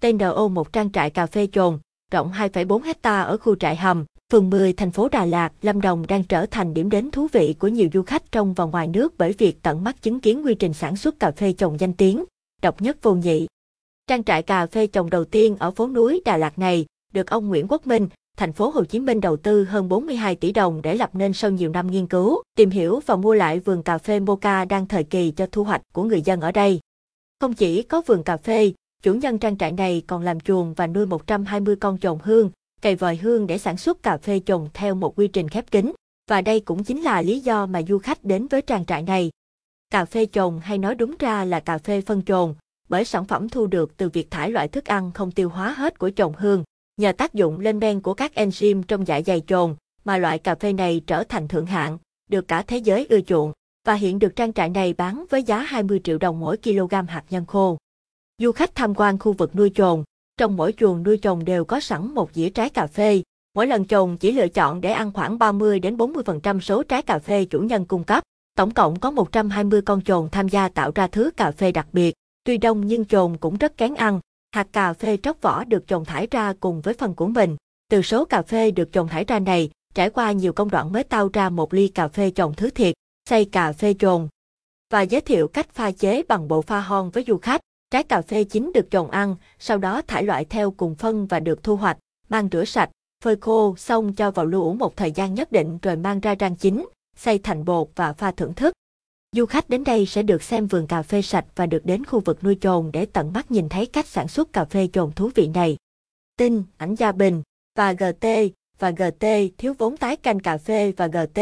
TNO một trang trại cà phê trồn, rộng 2,4 hecta ở khu trại hầm, phường 10 thành phố Đà Lạt, Lâm Đồng đang trở thành điểm đến thú vị của nhiều du khách trong và ngoài nước bởi việc tận mắt chứng kiến quy trình sản xuất cà phê trồng danh tiếng, độc nhất vô nhị. Trang trại cà phê trồng đầu tiên ở phố núi Đà Lạt này được ông Nguyễn Quốc Minh, thành phố Hồ Chí Minh đầu tư hơn 42 tỷ đồng để lập nên sau nhiều năm nghiên cứu, tìm hiểu và mua lại vườn cà phê Moca đang thời kỳ cho thu hoạch của người dân ở đây. Không chỉ có vườn cà phê, chủ nhân trang trại này còn làm chuồng và nuôi 120 con chồn hương, cày vòi hương để sản xuất cà phê trồng theo một quy trình khép kín. Và đây cũng chính là lý do mà du khách đến với trang trại này. Cà phê trồng hay nói đúng ra là cà phê phân trồn, bởi sản phẩm thu được từ việc thải loại thức ăn không tiêu hóa hết của trồng hương. Nhờ tác dụng lên men của các enzyme trong dạ dày trồn, mà loại cà phê này trở thành thượng hạng, được cả thế giới ưa chuộng, và hiện được trang trại này bán với giá 20 triệu đồng mỗi kg hạt nhân khô. Du khách tham quan khu vực nuôi chồn, trong mỗi chuồng nuôi chồn đều có sẵn một dĩa trái cà phê. Mỗi lần chồn chỉ lựa chọn để ăn khoảng 30 đến 40% số trái cà phê chủ nhân cung cấp. Tổng cộng có 120 con chồn tham gia tạo ra thứ cà phê đặc biệt. Tuy đông nhưng chồn cũng rất kén ăn. Hạt cà phê tróc vỏ được chồn thải ra cùng với phần của mình. Từ số cà phê được chồn thải ra này, trải qua nhiều công đoạn mới tao ra một ly cà phê trồn thứ thiệt, xay cà phê chồn Và giới thiệu cách pha chế bằng bộ pha hon với du khách. Trái cà phê chín được trồng ăn, sau đó thải loại theo cùng phân và được thu hoạch, mang rửa sạch, phơi khô xong cho vào lưu ủ một thời gian nhất định rồi mang ra rang chín, xay thành bột và pha thưởng thức. Du khách đến đây sẽ được xem vườn cà phê sạch và được đến khu vực nuôi trồn để tận mắt nhìn thấy cách sản xuất cà phê trồn thú vị này. Tin, ảnh Gia Bình, và GT, và GT thiếu vốn tái canh cà phê và GT,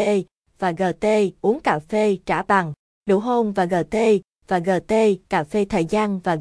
và GT uống cà phê trả bằng, đủ hôn và GT, và GT, cà phê thời gian và